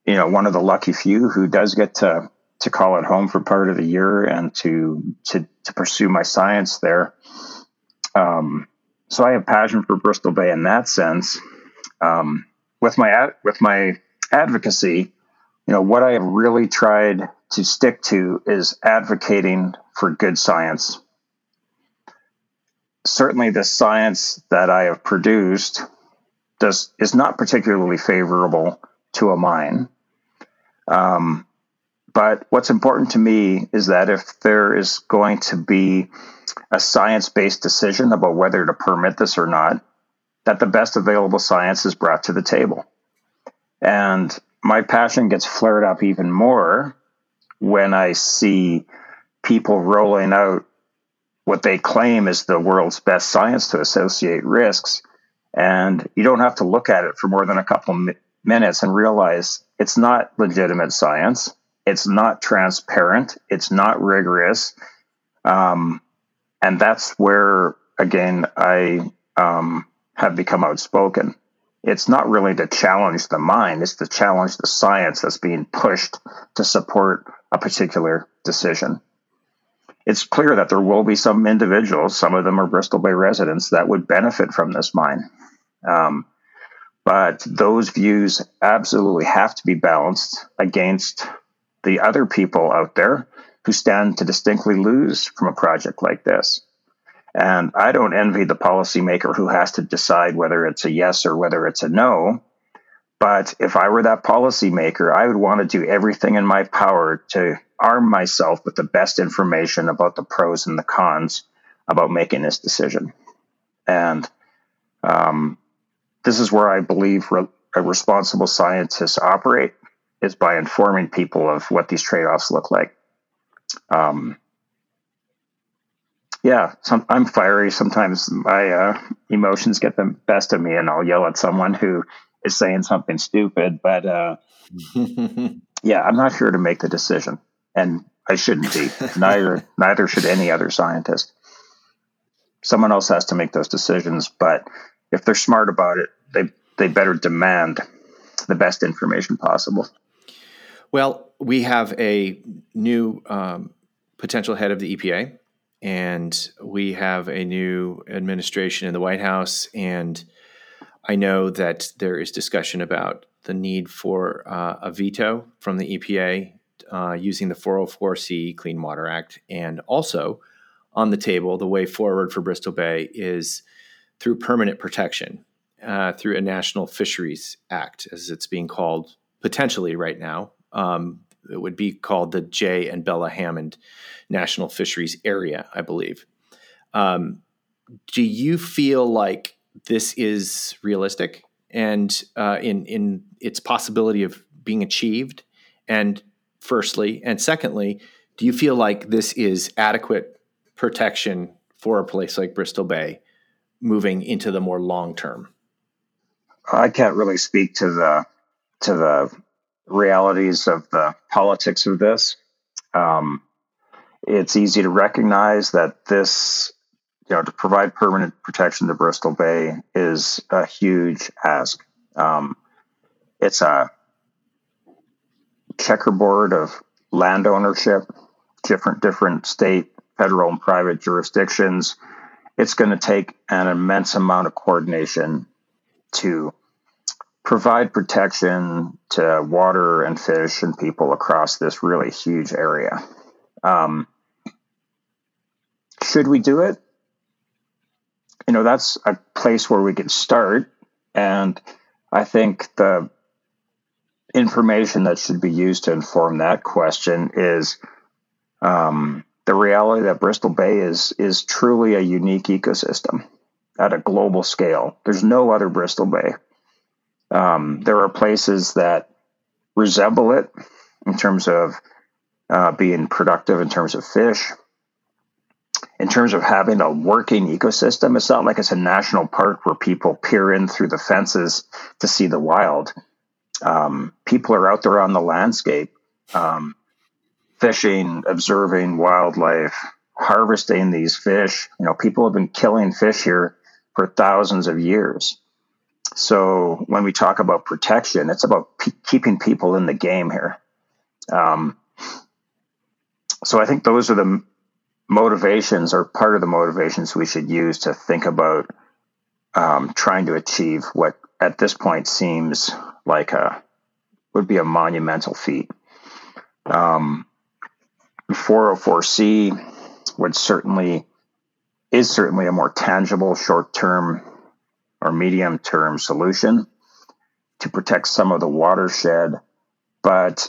you know, one of the lucky few who does get to to call it home for part of the year and to to to pursue my science there. Um, so I have passion for Bristol Bay in that sense. Um, with my ad, with my advocacy, you know, what I have really tried to stick to is advocating for good science. Certainly, the science that I have produced does is not particularly favorable to a mine. Um, but what's important to me is that if there is going to be a science based decision about whether to permit this or not, that the best available science is brought to the table. And my passion gets flared up even more when I see people rolling out what they claim is the world's best science to associate risks. And you don't have to look at it for more than a couple mi- minutes and realize it's not legitimate science. It's not transparent. It's not rigorous. Um, and that's where, again, I um, have become outspoken it's not really to challenge the mind, it's to challenge the science that's being pushed to support a particular decision. It's clear that there will be some individuals, some of them are Bristol Bay residents, that would benefit from this mine. Um, but those views absolutely have to be balanced against the other people out there who stand to distinctly lose from a project like this. And I don't envy the policymaker who has to decide whether it's a yes or whether it's a no. But if I were that policymaker, I would want to do everything in my power to arm myself with the best information about the pros and the cons about making this decision. And um, this is where I believe re- responsible scientists operate is by informing people of what these trade-offs look like. Um, yeah, some, I'm fiery. Sometimes my uh, emotions get the best of me, and I'll yell at someone who is saying something stupid. But uh, yeah, I'm not here to make the decision, and I shouldn't be. neither neither should any other scientist. Someone else has to make those decisions. But if they're smart about it, they they better demand the best information possible. Well, we have a new um, potential head of the EPA and we have a new administration in the White House, and I know that there is discussion about the need for uh, a veto from the EPA uh, using the 404C Clean Water Act, and also on the table, the way forward for Bristol Bay is through permanent protection, uh, through a National Fisheries Act, as it's being called potentially right now. Um, it would be called the Jay and Bella Hammond National Fisheries Area, I believe. Um, do you feel like this is realistic and uh, in in its possibility of being achieved? And firstly, and secondly, do you feel like this is adequate protection for a place like Bristol Bay moving into the more long term? I can't really speak to the to the realities of the politics of this. Um, it's easy to recognize that this, you know, to provide permanent protection to Bristol Bay is a huge ask. Um, it's a checkerboard of land ownership, different different state, federal, and private jurisdictions. It's going to take an immense amount of coordination to provide protection to water and fish and people across this really huge area. Um, should we do it? You know, that's a place where we can start. And I think the information that should be used to inform that question is um, the reality that Bristol Bay is is truly a unique ecosystem at a global scale. There's no other Bristol Bay. Um, there are places that resemble it in terms of uh, being productive in terms of fish. In terms of having a working ecosystem, it's not like it's a national park where people peer in through the fences to see the wild. Um, people are out there on the landscape, um, fishing, observing wildlife, harvesting these fish. You know, people have been killing fish here for thousands of years. So when we talk about protection, it's about p- keeping people in the game here. Um, so I think those are the motivations, or part of the motivations we should use to think about um, trying to achieve what at this point seems like a would be a monumental feat. Um, 404C would certainly is certainly a more tangible short term or medium term solution to protect some of the watershed. But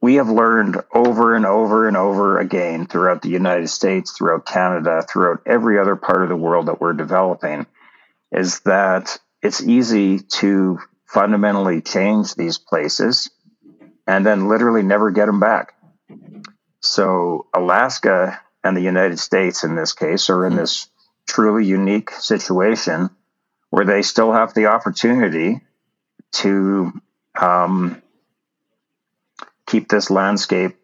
we have learned over and over and over again throughout the United States, throughout Canada, throughout every other part of the world that we're developing, is that it's easy to fundamentally change these places and then literally never get them back. So, Alaska and the United States, in this case, are in hmm. this truly unique situation where they still have the opportunity to um, keep this landscape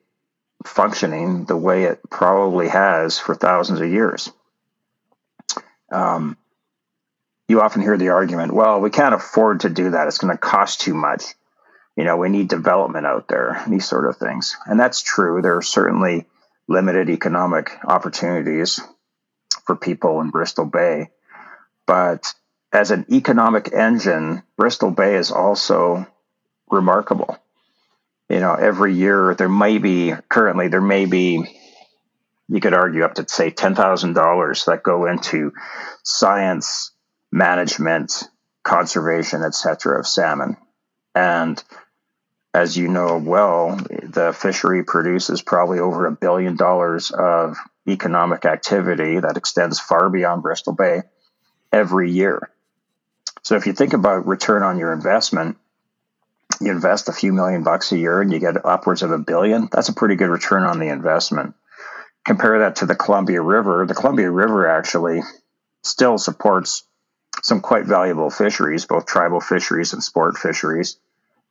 functioning the way it probably has for thousands of years. Um, you often hear the argument, well, we can't afford to do that. It's going to cost too much. You know, we need development out there, these sort of things. And that's true. There are certainly limited economic opportunities for people in Bristol Bay. But as an economic engine, Bristol Bay is also remarkable. You know, every year there may be, currently, there may be, you could argue up to say $10,000 that go into science management, conservation, etc., of salmon. And as you know well, the fishery produces probably over a billion dollars of economic activity that extends far beyond Bristol Bay every year. So if you think about return on your investment, you invest a few million bucks a year and you get upwards of a billion. That's a pretty good return on the investment. Compare that to the Columbia River. The Columbia River actually still supports some quite valuable fisheries, both tribal fisheries and sport fisheries.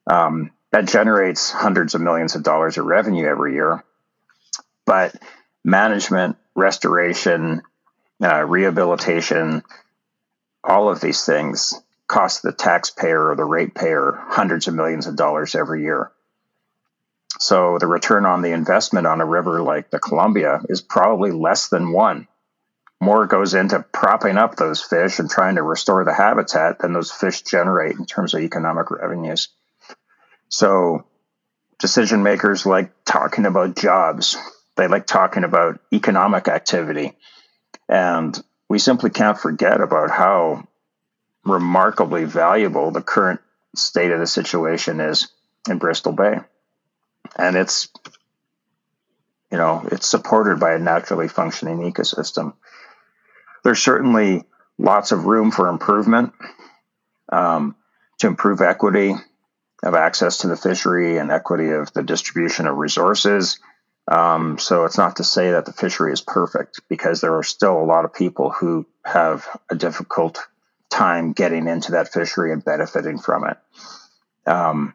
Um, that generates hundreds of millions of dollars of revenue every year. But management, restoration, uh, rehabilitation, all of these things cost the taxpayer or the ratepayer hundreds of millions of dollars every year. So the return on the investment on a river like the Columbia is probably less than one. More goes into propping up those fish and trying to restore the habitat than those fish generate in terms of economic revenues. So decision makers like talking about jobs. They like talking about economic activity. And we simply can't forget about how remarkably valuable the current state of the situation is in Bristol Bay. And it's, you know, it's supported by a naturally functioning ecosystem. There's certainly lots of room for improvement um, to improve equity of access to the fishery and equity of the distribution of resources. Um, so it's not to say that the fishery is perfect because there are still a lot of people who have a difficult time getting into that fishery and benefiting from it. Um,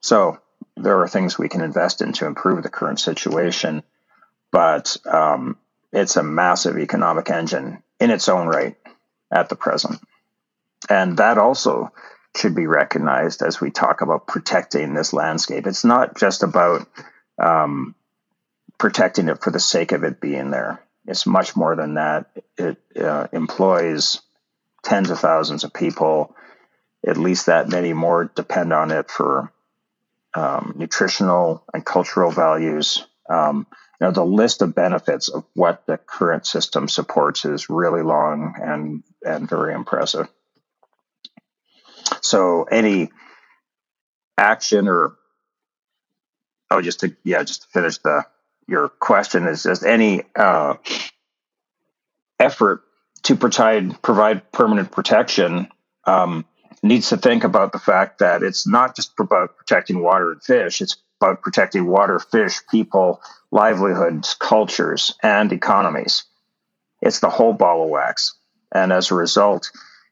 so there are things we can invest in to improve the current situation, but um, it's a massive economic engine in its own right at the present. And that also should be recognized as we talk about protecting this landscape. It's not just about um, protecting it for the sake of it being there. It's much more than that. It uh, employs tens of thousands of people. At least that many more depend on it for um, nutritional and cultural values. Um, you know, the list of benefits of what the current system supports is really long and and very impressive. So any action or oh, just to yeah, just to finish the your question is just any uh, effort to provide provide permanent protection um, needs to think about the fact that it's not just about protecting water and fish; it's about protecting water, fish, people, livelihoods, cultures, and economies. It's the whole ball of wax, and as a result,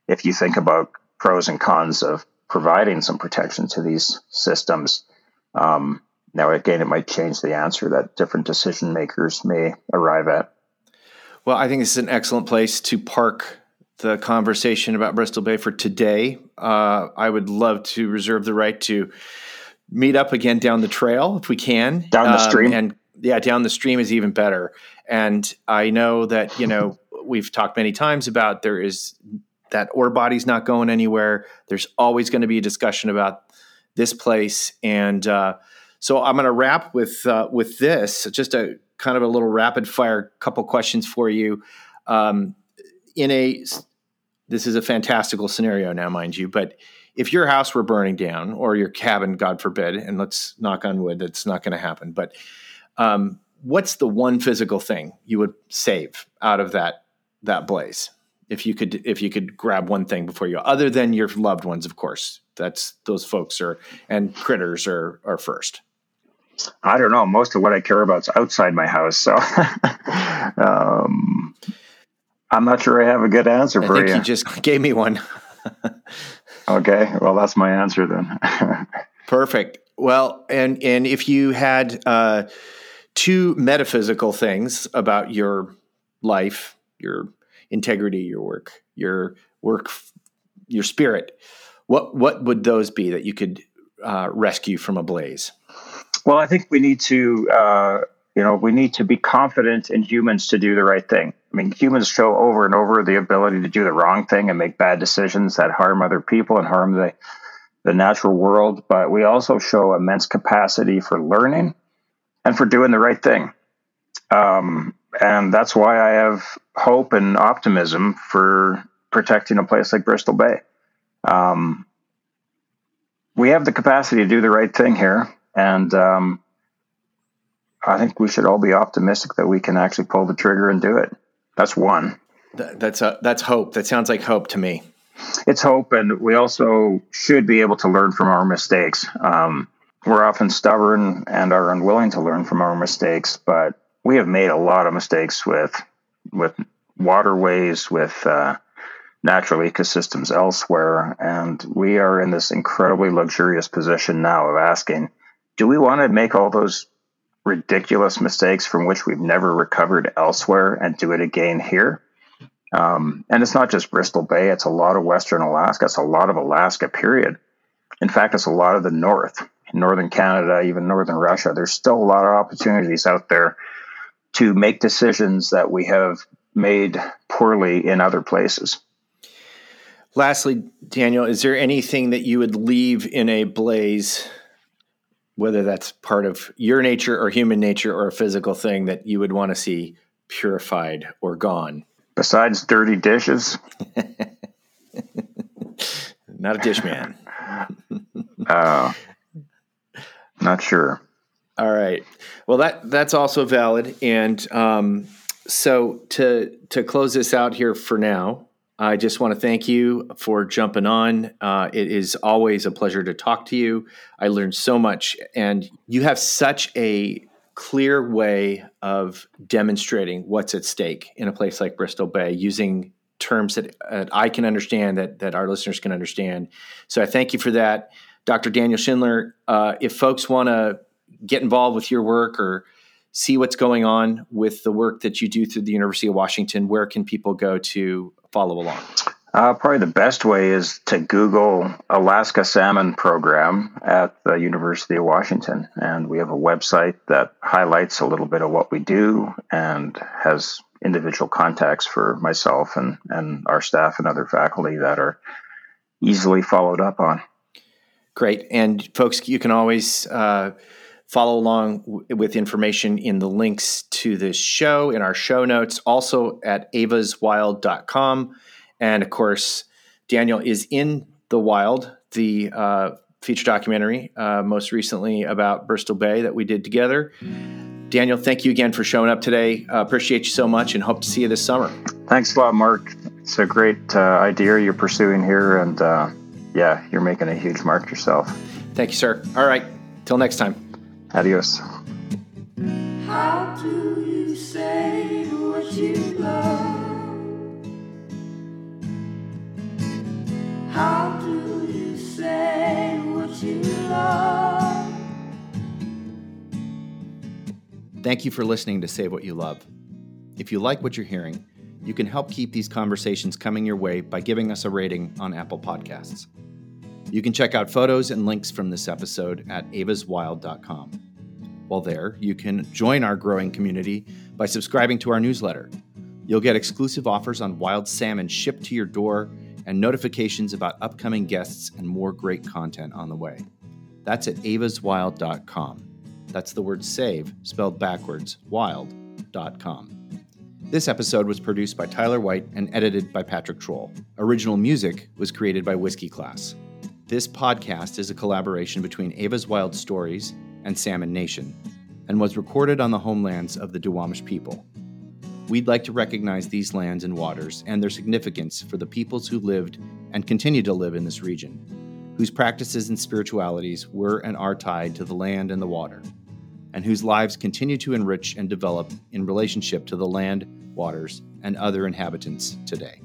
if you think about pros and cons of providing some protection to these systems. Um, now, again, it might change the answer that different decision makers may arrive at. Well, I think this is an excellent place to park the conversation about Bristol Bay for today. Uh, I would love to reserve the right to meet up again down the trail if we can. Down the um, stream. And yeah, down the stream is even better. And I know that, you know, we've talked many times about there is that ore body's not going anywhere. There's always going to be a discussion about this place, and uh, so I'm going to wrap with uh, with this. Just a kind of a little rapid fire couple questions for you. Um, in a this is a fantastical scenario now, mind you, but if your house were burning down or your cabin, God forbid, and let's knock on wood, that's not going to happen. But um, what's the one physical thing you would save out of that that blaze? if you could if you could grab one thing before you other than your loved ones, of course. That's those folks are and critters are are first. I don't know. Most of what I care about is outside my house, so um, I'm not sure I have a good answer I for think you. You just gave me one. okay, well that's my answer then. Perfect. Well, and and if you had uh, two metaphysical things about your life, your integrity, your work, your work, your spirit. What what would those be that you could uh, rescue from a blaze? Well, I think we need to, uh, you know, we need to be confident in humans to do the right thing. I mean, humans show over and over the ability to do the wrong thing and make bad decisions that harm other people and harm the the natural world. But we also show immense capacity for learning and for doing the right thing. Um, and that's why I have hope and optimism for protecting a place like Bristol Bay. Um, we have the capacity to do the right thing here, and um, I think we should all be optimistic that we can actually pull the trigger and do it. That's one. that's a, that's hope. That sounds like hope to me. It's hope, and we also should be able to learn from our mistakes. Um, we're often stubborn and are unwilling to learn from our mistakes, but we have made a lot of mistakes with with waterways, with uh, natural ecosystems elsewhere, and we are in this incredibly luxurious position now of asking, do we want to make all those ridiculous mistakes from which we've never recovered elsewhere and do it again here? Um, and it's not just Bristol Bay; it's a lot of Western Alaska. It's a lot of Alaska. Period. In fact, it's a lot of the North. northern Canada, even northern Russia. There's still a lot of opportunities out there to make decisions that we have made poorly in other places. Lastly, Daniel, is there anything that you would leave in a blaze, whether that's part of your nature or human nature or a physical thing that you would want to see purified or gone? Besides dirty dishes? Not a dish man. uh, not sure. All right. Well, that that's also valid. And um, so to to close this out here for now, I just want to thank you for jumping on. Uh, it is always a pleasure to talk to you. I learned so much, and you have such a clear way of demonstrating what's at stake in a place like Bristol Bay using terms that I can understand, that that our listeners can understand. So I thank you for that, Dr. Daniel Schindler. Uh, if folks want to get involved with your work or see what's going on with the work that you do through the University of Washington, where can people go to follow along? Uh, probably the best way is to Google Alaska Salmon Program at the University of Washington. And we have a website that highlights a little bit of what we do and has individual contacts for myself and, and our staff and other faculty that are easily followed up on. Great. And folks, you can always uh, follow along w- with information in the links to this show in our show notes, also at evaswild.com. And of course, Daniel is in the wild, the uh, feature documentary, uh, most recently about Bristol Bay that we did together. Daniel, thank you again for showing up today. Uh, appreciate you so much and hope to see you this summer. Thanks a lot, Mark. It's a great uh, idea you're pursuing here. And uh, yeah, you're making a huge mark yourself. Thank you, sir. All right. Till next time. Adios. How do you say what you love? How do you say what you love? Thank you for listening to Save What You Love. If you like what you're hearing, you can help keep these conversations coming your way by giving us a rating on Apple Podcasts. You can check out photos and links from this episode at evaswild.com. While there, you can join our growing community by subscribing to our newsletter. You'll get exclusive offers on wild salmon shipped to your door and notifications about upcoming guests and more great content on the way. That's at evaswild.com. That's the word save, spelled backwards, wild.com. This episode was produced by Tyler White and edited by Patrick Troll. Original music was created by Whiskey Class. This podcast is a collaboration between Eva's Wild Stories and Salmon Nation and was recorded on the homelands of the Duwamish people. We'd like to recognize these lands and waters and their significance for the peoples who lived and continue to live in this region, whose practices and spiritualities were and are tied to the land and the water, and whose lives continue to enrich and develop in relationship to the land, waters, and other inhabitants today.